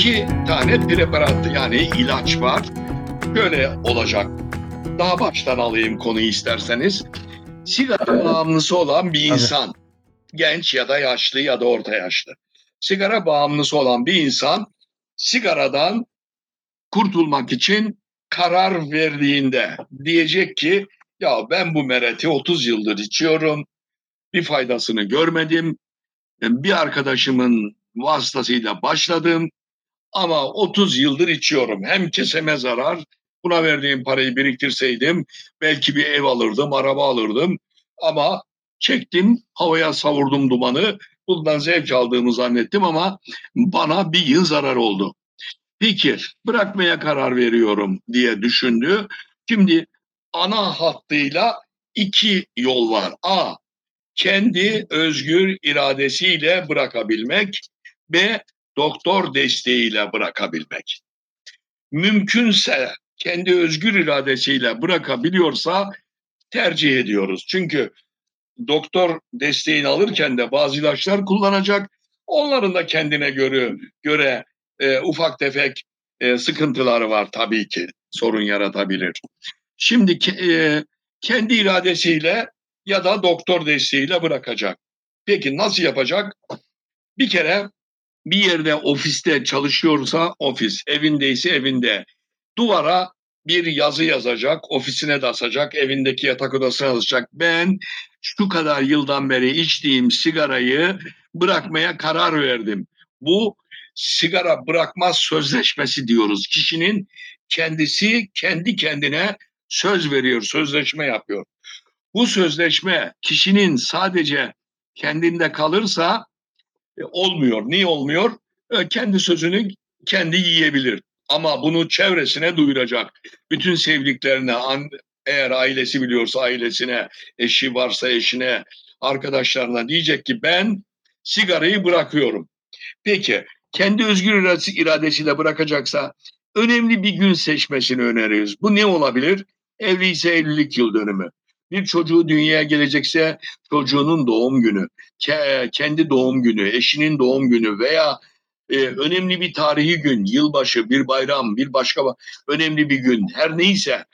iki tane preparat yani ilaç var. Şöyle olacak. Daha baştan alayım konuyu isterseniz. Sigara bağımlısı olan bir insan, genç ya da yaşlı ya da orta yaşlı. Sigara bağımlısı olan bir insan sigaradan kurtulmak için karar verdiğinde diyecek ki ya ben bu mereti 30 yıldır içiyorum. Bir faydasını görmedim. Bir arkadaşımın vasıtasıyla başladım. Ama 30 yıldır içiyorum. Hem keseme zarar, buna verdiğim parayı biriktirseydim belki bir ev alırdım, araba alırdım. Ama çektim, havaya savurdum dumanı. Bundan zevk aldığımı zannettim ama bana bir yıl zarar oldu. Peki bırakmaya karar veriyorum diye düşündü. Şimdi ana hattıyla iki yol var. A. Kendi özgür iradesiyle bırakabilmek. B. Doktor desteğiyle bırakabilmek. Mümkünse kendi özgür iradesiyle bırakabiliyorsa tercih ediyoruz. Çünkü doktor desteğini alırken de bazı ilaçlar kullanacak. Onların da kendine göre göre e, ufak tefek e, sıkıntıları var tabii ki sorun yaratabilir. Şimdi e, kendi iradesiyle ya da doktor desteğiyle bırakacak. Peki nasıl yapacak? Bir kere bir yerde ofiste çalışıyorsa ofis, evindeyse evinde duvara bir yazı yazacak, ofisine de asacak, evindeki yatak odasına asacak. Ben şu kadar yıldan beri içtiğim sigarayı bırakmaya karar verdim. Bu sigara bırakma sözleşmesi diyoruz. Kişinin kendisi kendi kendine söz veriyor, sözleşme yapıyor. Bu sözleşme kişinin sadece kendinde kalırsa e, olmuyor. Niye olmuyor? E, kendi sözünü kendi yiyebilir. Ama bunu çevresine duyuracak. Bütün sevdiklerine, eğer ailesi biliyorsa ailesine, eşi varsa eşine, arkadaşlarına diyecek ki ben sigarayı bırakıyorum. Peki kendi özgür iradesiyle bırakacaksa önemli bir gün seçmesini öneriyoruz. Bu ne olabilir? Evli evlilik yıl dönümü. Bir çocuğu dünyaya gelecekse çocuğunun doğum günü, kendi doğum günü, eşinin doğum günü veya e, önemli bir tarihi gün, yılbaşı, bir bayram, bir başka önemli bir gün her neyse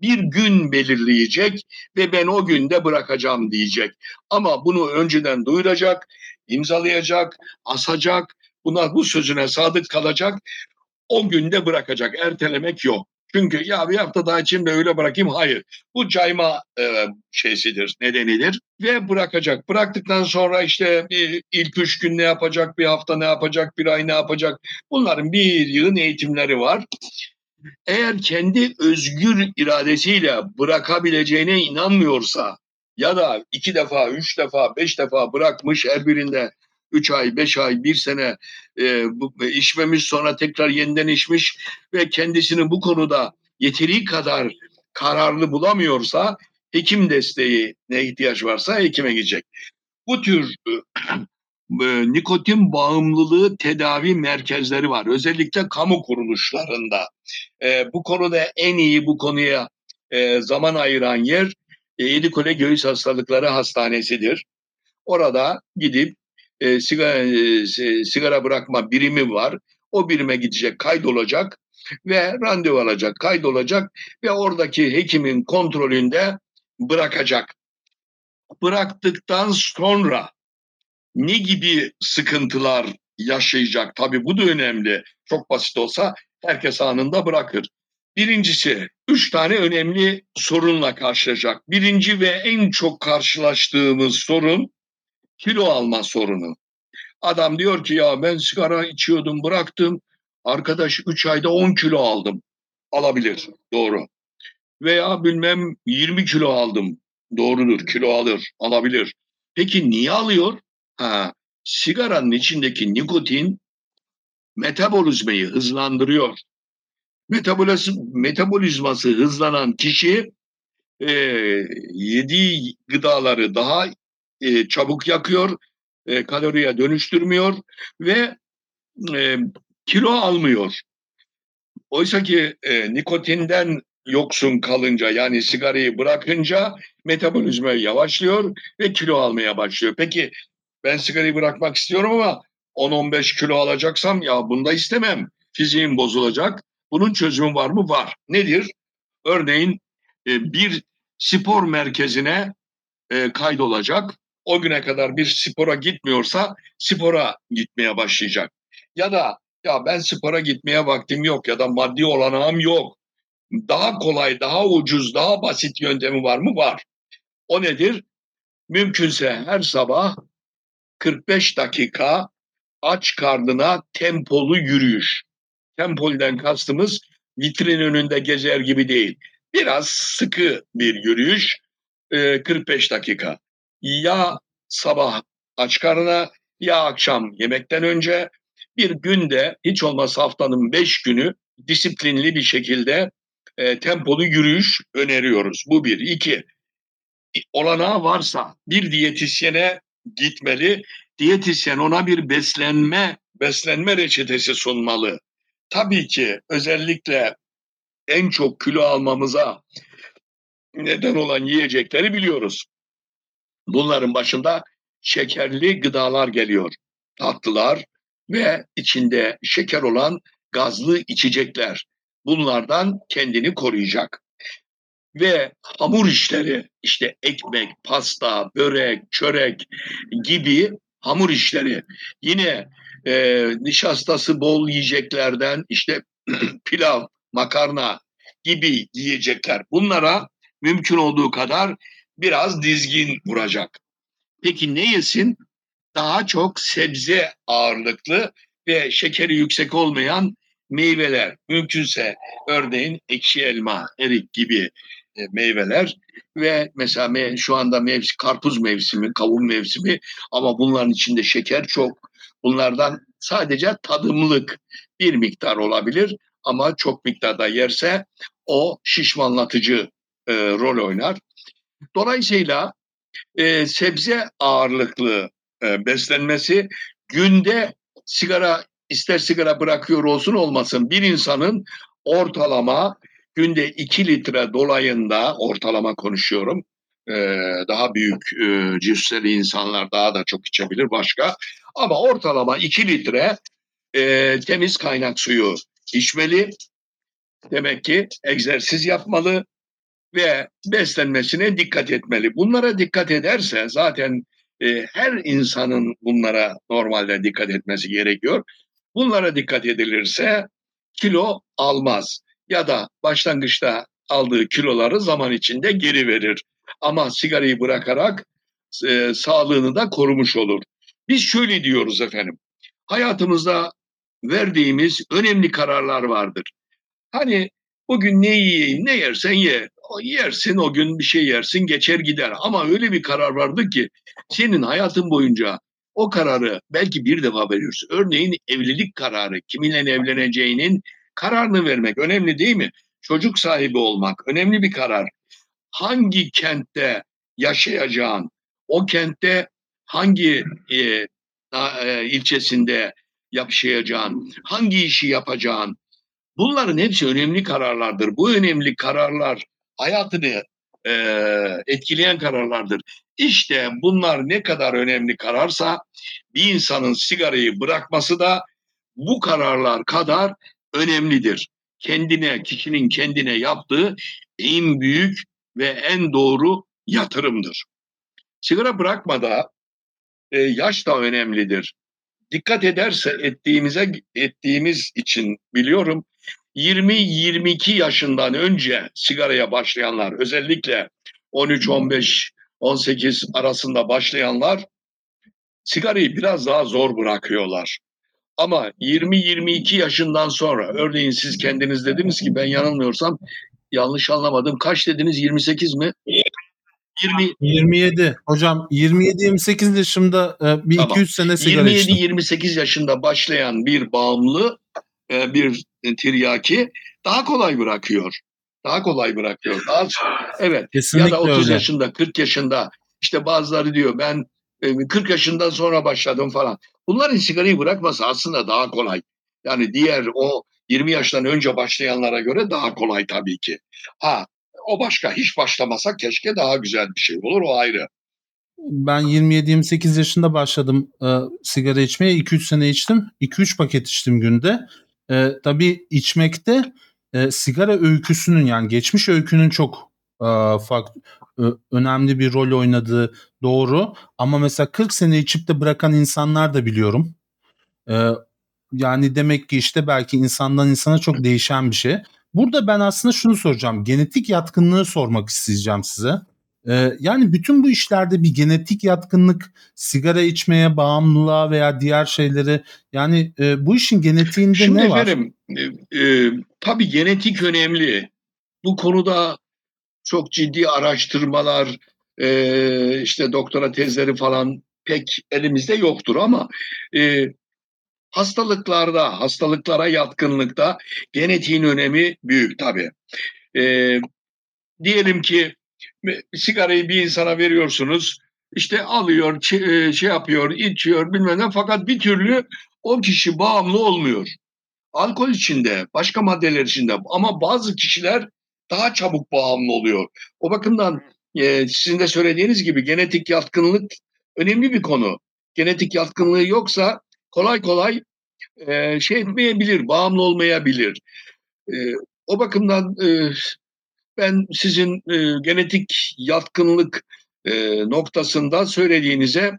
bir gün belirleyecek ve ben o günde bırakacağım diyecek. Ama bunu önceden duyuracak, imzalayacak, asacak, buna bu sözüne sadık kalacak. O günde bırakacak, ertelemek yok. Çünkü ya bir hafta daha içinde öyle bırakayım. Hayır. Bu cayma e, şeysidir, nedenidir. Ve bırakacak. Bıraktıktan sonra işte bir, ilk üç gün ne yapacak, bir hafta ne yapacak, bir ay ne yapacak. Bunların bir yılın eğitimleri var. Eğer kendi özgür iradesiyle bırakabileceğine inanmıyorsa ya da iki defa, üç defa, beş defa bırakmış her birinde 3 ay, 5 ay, 1 sene e, bu, içmemiş sonra tekrar yeniden içmiş ve kendisini bu konuda yeteri kadar kararlı bulamıyorsa hekim desteği ne ihtiyaç varsa hekime gidecek. Bu tür e, nikotin bağımlılığı tedavi merkezleri var. Özellikle kamu kuruluşlarında. E, bu konuda en iyi bu konuya e, zaman ayıran yer e, Yedikule Göğüs Hastalıkları Hastanesi'dir. Orada gidip e, sigara, e, sigara bırakma birimi var. O birime gidecek, kaydolacak ve randevu alacak, kaydolacak ve oradaki hekimin kontrolünde bırakacak. Bıraktıktan sonra ne gibi sıkıntılar yaşayacak? Tabii bu da önemli. Çok basit olsa herkes anında bırakır. Birincisi, üç tane önemli sorunla karşılaşacak. Birinci ve en çok karşılaştığımız sorun kilo alma sorunu. Adam diyor ki ya ben sigara içiyordum bıraktım. Arkadaş 3 ayda 10 kilo aldım. Alabilir. Doğru. Veya bilmem 20 kilo aldım. Doğrudur. Kilo alır. Alabilir. Peki niye alıyor? Ha, sigaranın içindeki nikotin metabolizmayı hızlandırıyor. Metabolizm, metabolizması hızlanan kişi e, yediği gıdaları daha e, çabuk yakıyor, e, kaloriye dönüştürmüyor ve e, kilo almıyor. Oysa ki e, nikotinden yoksun kalınca yani sigarayı bırakınca metabolizma yavaşlıyor ve kilo almaya başlıyor. Peki ben sigarayı bırakmak istiyorum ama 10-15 kilo alacaksam ya bunda istemem. Fiziğin bozulacak. Bunun çözümü var mı? Var. Nedir? Örneğin e, bir spor merkezine e, kaydolacak. O güne kadar bir spora gitmiyorsa spora gitmeye başlayacak. Ya da ya ben spora gitmeye vaktim yok ya da maddi olanağım yok. Daha kolay, daha ucuz, daha basit yöntemi var mı? Var. O nedir? Mümkünse her sabah 45 dakika aç karnına tempolu yürüyüş. Tempolden kastımız vitrin önünde gezer gibi değil. Biraz sıkı bir yürüyüş, 45 dakika. Ya sabah aç karnına ya akşam yemekten önce bir günde hiç olmazsa haftanın 5 günü disiplinli bir şekilde e, tempolu yürüyüş öneriyoruz. Bu bir. iki olanağı varsa bir diyetisyene gitmeli. Diyetisyen ona bir beslenme beslenme reçetesi sunmalı. Tabii ki özellikle en çok kilo almamıza neden olan yiyecekleri biliyoruz. Bunların başında şekerli gıdalar geliyor. Tatlılar ve içinde şeker olan gazlı içecekler. Bunlardan kendini koruyacak ve hamur işleri işte ekmek, pasta, börek, çörek gibi hamur işleri. Yine e, nişastası bol yiyeceklerden işte pilav, makarna gibi yiyecekler. Bunlara mümkün olduğu kadar biraz dizgin vuracak. Peki ne yesin? Daha çok sebze ağırlıklı ve şekeri yüksek olmayan meyveler. Mümkünse örneğin ekşi elma, erik gibi e, meyveler ve mesela me şu anda mevsim, karpuz mevsimi, kavun mevsimi ama bunların içinde şeker çok. Bunlardan sadece tadımlık bir miktar olabilir ama çok miktarda yerse o şişmanlatıcı e, rol oynar. Dolayısıyla e, sebze ağırlıklı e, beslenmesi günde sigara ister sigara bırakıyor olsun olmasın bir insanın ortalama günde 2 litre dolayında ortalama konuşuyorum. Ee, daha büyük e, cüsseli insanlar daha da çok içebilir başka. Ama ortalama 2 litre e, temiz kaynak suyu içmeli. Demek ki egzersiz yapmalı ve beslenmesine dikkat etmeli. Bunlara dikkat ederse zaten e, her insanın bunlara normalde dikkat etmesi gerekiyor. Bunlara dikkat edilirse kilo almaz ya da başlangıçta aldığı kiloları zaman içinde geri verir. Ama sigarayı bırakarak e, sağlığını da korumuş olur. Biz şöyle diyoruz efendim. Hayatımızda verdiğimiz önemli kararlar vardır. Hani bugün ne yiyeyim, ne yersen ye. O yersin o gün bir şey yersin geçer gider. Ama öyle bir karar vardı ki senin hayatın boyunca o kararı belki bir defa veriyorsun. Örneğin evlilik kararı, kiminle evleneceğinin kararını vermek önemli değil mi? Çocuk sahibi olmak önemli bir karar. Hangi kentte yaşayacağın, o kentte hangi e, e, ilçesinde yaşayacağın, hangi işi yapacağın, bunların hepsi önemli kararlardır. Bu önemli kararlar hayatını e, etkileyen kararlardır. İşte bunlar ne kadar önemli kararsa bir insanın sigarayı bırakması da bu kararlar kadar önemlidir. Kendine, kişinin kendine yaptığı en büyük ve en doğru yatırımdır. Sigara bırakmada e, yaş da önemlidir. Dikkat ederse ettiğimize ettiğimiz için biliyorum 20-22 yaşından önce sigaraya başlayanlar özellikle 13 15 18 arasında başlayanlar sigarayı biraz daha zor bırakıyorlar. Ama 20-22 yaşından sonra örneğin siz kendiniz dediniz ki ben yanılmıyorsam yanlış anlamadım. Kaç dediniz 28 mi? 20 27 hocam 27 28 yaşında e, bir tamam. 200 sene sigara 27 28 yaşında başlayan bir bağımlı e, bir tiryaki daha kolay bırakıyor. Daha kolay bırakıyor. Daha, evet. Kesinlikle ya da 30 öyle. yaşında 40 yaşında işte bazıları diyor ben 40 yaşından sonra başladım falan. Bunların sigarayı bırakması aslında daha kolay. Yani diğer o 20 yaştan önce başlayanlara göre daha kolay tabii ki. Ha o başka hiç başlamasak keşke daha güzel bir şey olur o ayrı. Ben 27-28 yaşında başladım e, sigara içmeye. 2-3 sene içtim. 2-3 paket içtim günde. E, tabii içmekte e, sigara öyküsünün yani geçmiş öykünün çok e, farklı önemli bir rol oynadığı doğru ama mesela 40 sene içip de bırakan insanlar da biliyorum. E, yani demek ki işte belki insandan insana çok değişen bir şey. Burada ben aslında şunu soracağım. Genetik yatkınlığı sormak isteyeceğim size. Ee, yani bütün bu işlerde bir genetik yatkınlık, sigara içmeye, bağımlılığa veya diğer şeyleri yani e, bu işin genetiğinde Şimdi ne var? efendim, e, e, tabii genetik önemli. Bu konuda çok ciddi araştırmalar, e, işte doktora tezleri falan pek elimizde yoktur ama e, hastalıklarda, hastalıklara yatkınlıkta genetiğin önemi büyük tabii. E, diyelim ki sigarayı bir insana veriyorsunuz, işte alıyor, şey yapıyor, içiyor bilmem ne fakat bir türlü o kişi bağımlı olmuyor. Alkol içinde, başka maddeler içinde ama bazı kişiler daha çabuk bağımlı oluyor. O bakımdan e, sizin de söylediğiniz gibi genetik yatkınlık önemli bir konu. Genetik yatkınlığı yoksa kolay kolay e, şey etmeyebilir, bağımlı olmayabilir. E, o bakımdan e, ben sizin e, genetik yatkınlık e, noktasında söylediğinize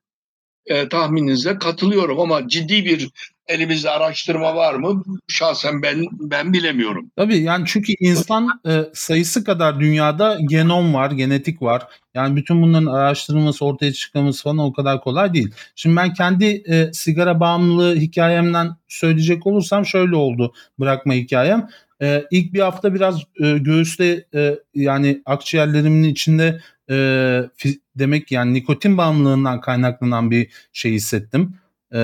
e, tahmininize katılıyorum ama ciddi bir elimizde araştırma var mı? Şahsen ben ben bilemiyorum. Tabii yani çünkü insan e, sayısı kadar dünyada genom var, genetik var. Yani bütün bunların araştırılması, ortaya çıkması falan o kadar kolay değil. Şimdi ben kendi e, sigara bağımlılığı hikayemden söyleyecek olursam şöyle oldu bırakma hikayem. E, ilk bir hafta biraz e, göğüste e, yani akciğerlerimin içinde e, demek yani nikotin bağımlılığından kaynaklanan bir şey hissettim. E,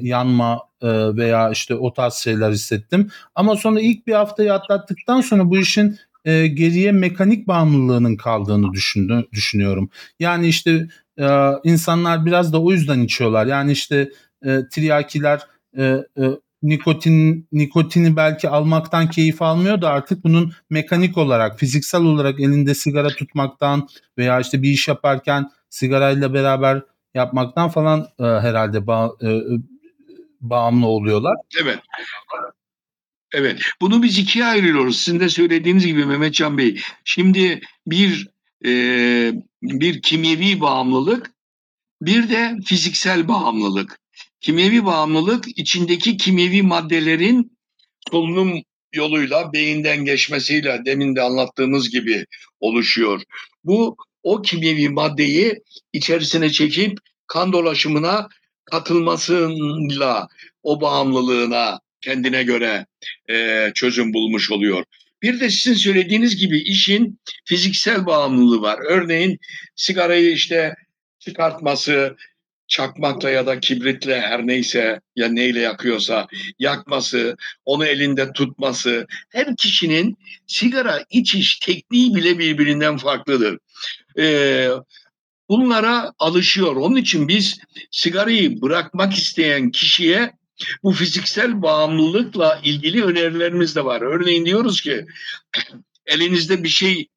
yanma e, veya işte o tarz şeyler hissettim. Ama sonra ilk bir haftayı atlattıktan sonra bu işin e, geriye mekanik bağımlılığının kaldığını düşündü, düşünüyorum. Yani işte e, insanlar biraz da o yüzden içiyorlar. Yani işte e, triyakiler e, e, nikotin nikotini belki almaktan keyif almıyor da artık bunun mekanik olarak, fiziksel olarak elinde sigara tutmaktan veya işte bir iş yaparken sigarayla beraber yapmaktan falan e, herhalde ba, e, bağımlı oluyorlar. Evet. Evet. Bunu biz ikiye ayırıyoruz. Sizin de söylediğiniz gibi Mehmetcan Bey. Şimdi bir e, bir kimyevi bağımlılık, bir de fiziksel bağımlılık. Kimyevi bağımlılık içindeki kimyevi maddelerin solunum yoluyla beyinden geçmesiyle demin de anlattığımız gibi oluşuyor. Bu o kimyevi maddeyi içerisine çekip kan dolaşımına katılmasıyla o bağımlılığına kendine göre e, çözüm bulmuş oluyor. Bir de sizin söylediğiniz gibi işin fiziksel bağımlılığı var. Örneğin sigarayı işte çıkartması, çakmakla ya da kibritle her neyse ya neyle yakıyorsa yakması, onu elinde tutması, her kişinin sigara içiş tekniği bile birbirinden farklıdır. Ee, bunlara alışıyor. Onun için biz sigarayı bırakmak isteyen kişiye bu fiziksel bağımlılıkla ilgili önerilerimiz de var. Örneğin diyoruz ki elinizde bir şey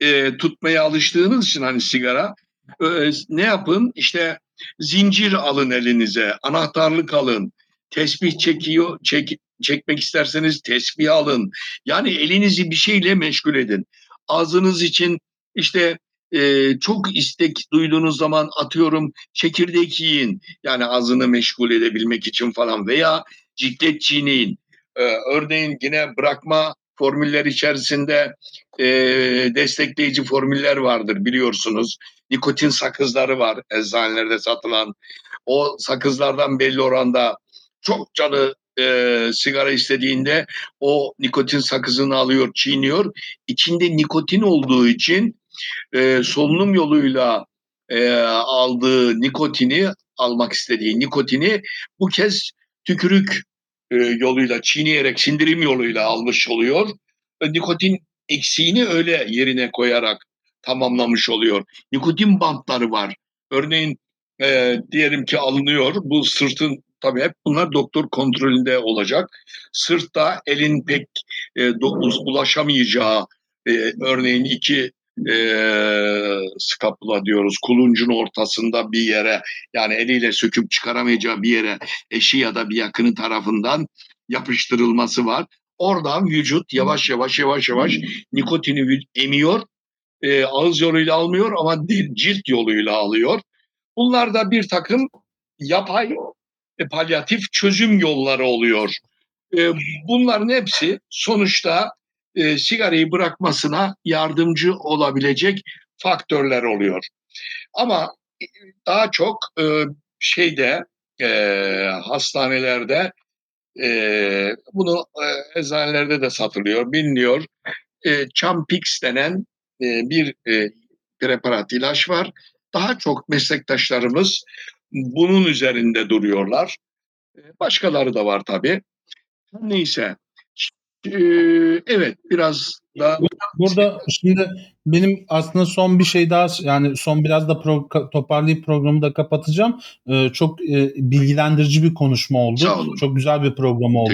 e, tutmaya alıştığınız için hani sigara e, ne yapın? İşte zincir alın elinize, anahtarlık alın, tesbih çekiyor, çek, çekmek isterseniz tesbih alın. Yani elinizi bir şeyle meşgul edin. Ağzınız için işte e, çok istek duyduğunuz zaman atıyorum çekirdek yiyin. Yani ağzını meşgul edebilmek için falan veya ciklet çiğneyin. E, örneğin yine bırakma formüller içerisinde e, destekleyici formüller vardır biliyorsunuz. Nikotin sakızları var eczanelerde satılan. O sakızlardan belli oranda çok canı e, sigara istediğinde o nikotin sakızını alıyor, çiğniyor. İçinde nikotin olduğu için e, solunum yoluyla e, aldığı nikotini almak istediği nikotini bu kez tükürük e, yoluyla çiğneyerek sindirim yoluyla almış oluyor. E, nikotin eksiğini öyle yerine koyarak tamamlamış oluyor. Nikotin bantları var. Örneğin e, diyelim ki alınıyor bu sırtın tabii hep bunlar doktor kontrolünde olacak. Sırtta elin pek e, ulaşamayacağı e, örneğin iki e, skapula diyoruz kuluncun ortasında bir yere yani eliyle söküp çıkaramayacağı bir yere eşi ya da bir yakını tarafından yapıştırılması var. Oradan vücut yavaş yavaş yavaş yavaş nikotini emiyor. E, ağız yoluyla almıyor ama cilt yoluyla alıyor. Bunlar da bir takım yapay e, palyatif çözüm yolları oluyor. E, bunların hepsi sonuçta e, sigarayı bırakmasına yardımcı olabilecek faktörler oluyor. Ama e, daha çok e, şeyde e, hastanelerde e, bunu e, eczanelerde de satılıyor, biliniyor. E, Champix denen e, bir e, preparat ilaç var. Daha çok meslektaşlarımız bunun üzerinde duruyorlar. E, Başkaları da var tabii. Neyse. Evet biraz da Burada şimdi benim aslında son bir şey daha yani son biraz da pro- toparlayıp programı da kapatacağım. Ee, çok e, bilgilendirici bir konuşma oldu. Çok güzel bir program oldu.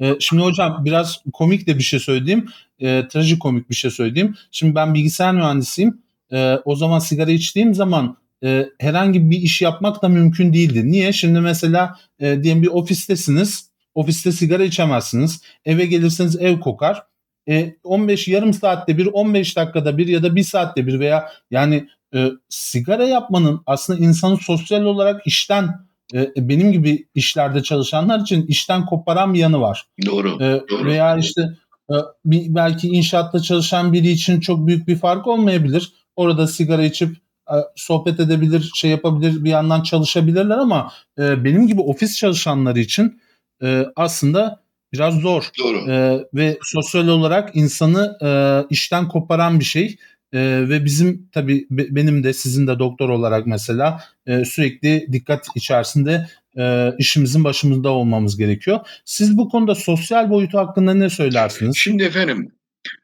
Ee, şimdi hocam biraz komik de bir şey söyleyeyim. Ee, trajikomik bir şey söyleyeyim. Şimdi ben bilgisayar mühendisiyim. Ee, o zaman sigara içtiğim zaman e, herhangi bir iş yapmak da mümkün değildi. Niye? Şimdi mesela e, diyelim bir ofistesiniz. Ofiste sigara içemezsiniz. Eve gelirseniz ev kokar. E, 15 yarım saatte bir, 15 dakikada bir ya da bir saatte bir veya yani e, sigara yapmanın aslında insanı sosyal olarak işten e, benim gibi işlerde çalışanlar için işten koparan bir yanı var. Doğru. E, Doğru. veya işte e, bir, belki inşaatta çalışan biri için çok büyük bir fark olmayabilir. Orada sigara içip e, sohbet edebilir, şey yapabilir, bir yandan çalışabilirler ama e, benim gibi ofis çalışanları için e, aslında biraz zor Doğru. e, ve sosyal olarak insanı e, işten koparan bir şey. E, ve bizim tabii be- benim de sizin de doktor olarak mesela e, sürekli dikkat içerisinde e, işimizin başımızda olmamız gerekiyor. Siz bu konuda sosyal boyutu hakkında ne söylersiniz? Şimdi efendim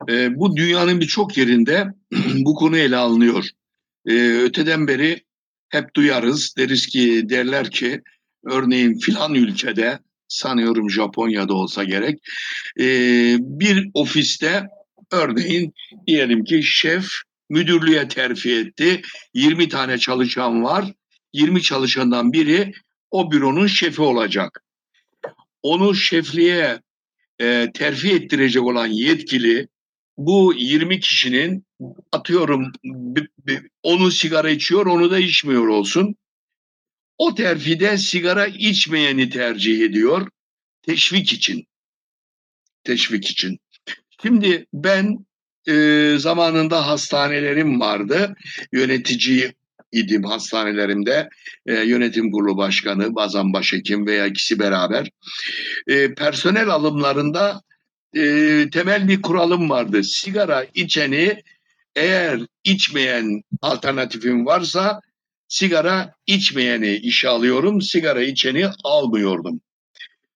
e, bu dünyanın birçok yerinde bu konu ele alınıyor. E, öteden beri hep duyarız deriz ki derler ki örneğin filan ülkede sanıyorum Japonya'da olsa gerek e, bir ofiste örneğin diyelim ki şef müdürlüğe terfi etti 20 tane çalışan var 20 çalışandan biri o büronun şefi olacak. Onu şefliğe e, terfi ettirecek olan yetkili bu 20 kişinin atıyorum onu sigara içiyor onu da içmiyor olsun. O terfide sigara içmeyeni tercih ediyor teşvik için. Teşvik için. Şimdi ben e, zamanında hastanelerim vardı. Yönetici idim hastanelerimde. E, yönetim kurulu başkanı, bazen başhekim veya ikisi beraber. E, personel alımlarında e, temel bir kuralım vardı. Sigara içeni eğer içmeyen alternatifim varsa sigara içmeyeni işe alıyorum. Sigara içeni almıyordum.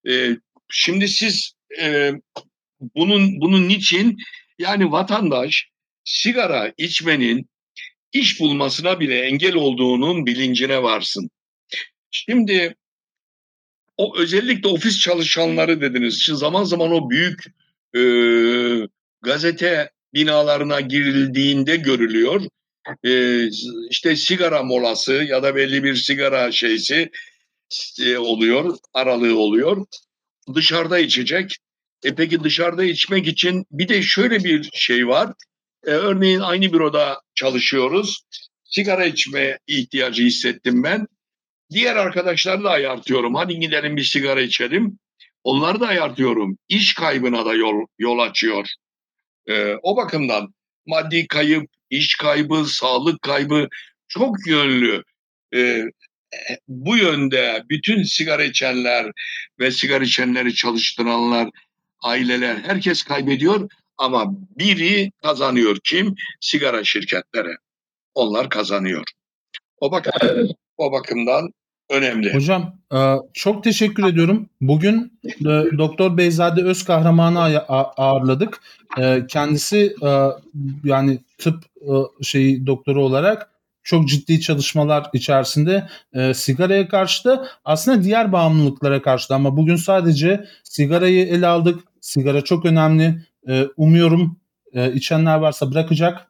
E, şimdi siz e, bunun bunun niçin yani vatandaş sigara içmenin iş bulmasına bile engel olduğunun bilincine varsın. Şimdi o özellikle ofis çalışanları dediniz. Şimdi zaman zaman o büyük e, gazete binalarına girildiğinde görülüyor. E, işte sigara molası ya da belli bir sigara şeysi e, oluyor, aralığı oluyor. Dışarıda içecek. E peki dışarıda içmek için bir de şöyle bir şey var. E, örneğin aynı büroda çalışıyoruz. Sigara içme ihtiyacı hissettim ben. Diğer arkadaşları da ayartıyorum. Hadi gidelim bir sigara içelim. Onları da ayartıyorum. İş kaybına da yol, yol açıyor. Ee, o bakımdan maddi kayıp, iş kaybı, sağlık kaybı çok yönlü. Ee, bu yönde bütün sigara içenler ve sigara içenleri çalıştıranlar, aileler herkes kaybediyor ama biri kazanıyor kim? Sigara şirketleri. Onlar kazanıyor. O bak o bakımdan önemli. Hocam e, çok teşekkür ediyorum. Bugün e, Doktor Beyzade Özkahraman'ı aya- a- ağırladık. E, Kendisi yani tıp şeyi doktoru olarak çok ciddi çalışmalar içerisinde e, sigaraya karşı da aslında diğer bağımlılıklara karşı ama bugün sadece sigarayı ele aldık. Sigara çok önemli. E, umuyorum e, içenler varsa bırakacak.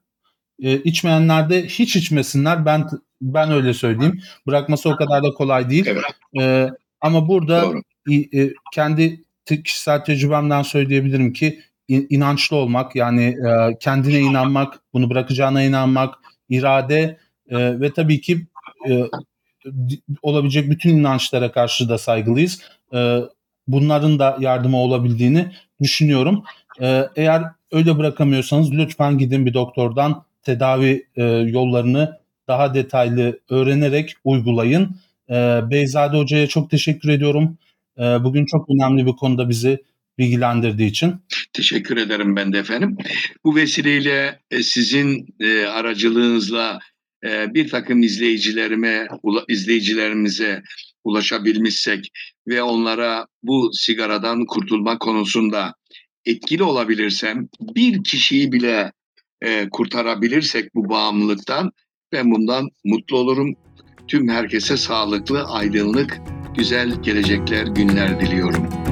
E, içmeyenler de hiç içmesinler. Ben ben öyle söyleyeyim. Bırakması o kadar da kolay değil. Evet. Ee, ama burada Doğru. e, kendi kişisel tecrübemden söyleyebilirim ki in- inançlı olmak yani e, kendine inanmak, bunu bırakacağına inanmak, irade e, ve tabii ki e, olabilecek bütün inançlara karşı da saygılıyız. E, bunların da yardıma olabildiğini düşünüyorum. E, eğer öyle bırakamıyorsanız lütfen gidin bir doktordan tedavi e, yollarını daha detaylı öğrenerek uygulayın. E, Beyzade Hoca'ya çok teşekkür ediyorum. E, bugün çok önemli bir konuda bizi bilgilendirdiği için. Teşekkür ederim ben de efendim. Bu vesileyle e, sizin e, aracılığınızla e, bir takım izleyicilerime, izleyicilerimize ulaşabilmişsek ve onlara bu sigaradan kurtulma konusunda etkili olabilirsem, bir kişiyi bile kurtarabilirsek bu bağımlılıktan ben bundan mutlu olurum. Tüm herkese sağlıklı, aydınlık, güzel gelecekler, günler diliyorum.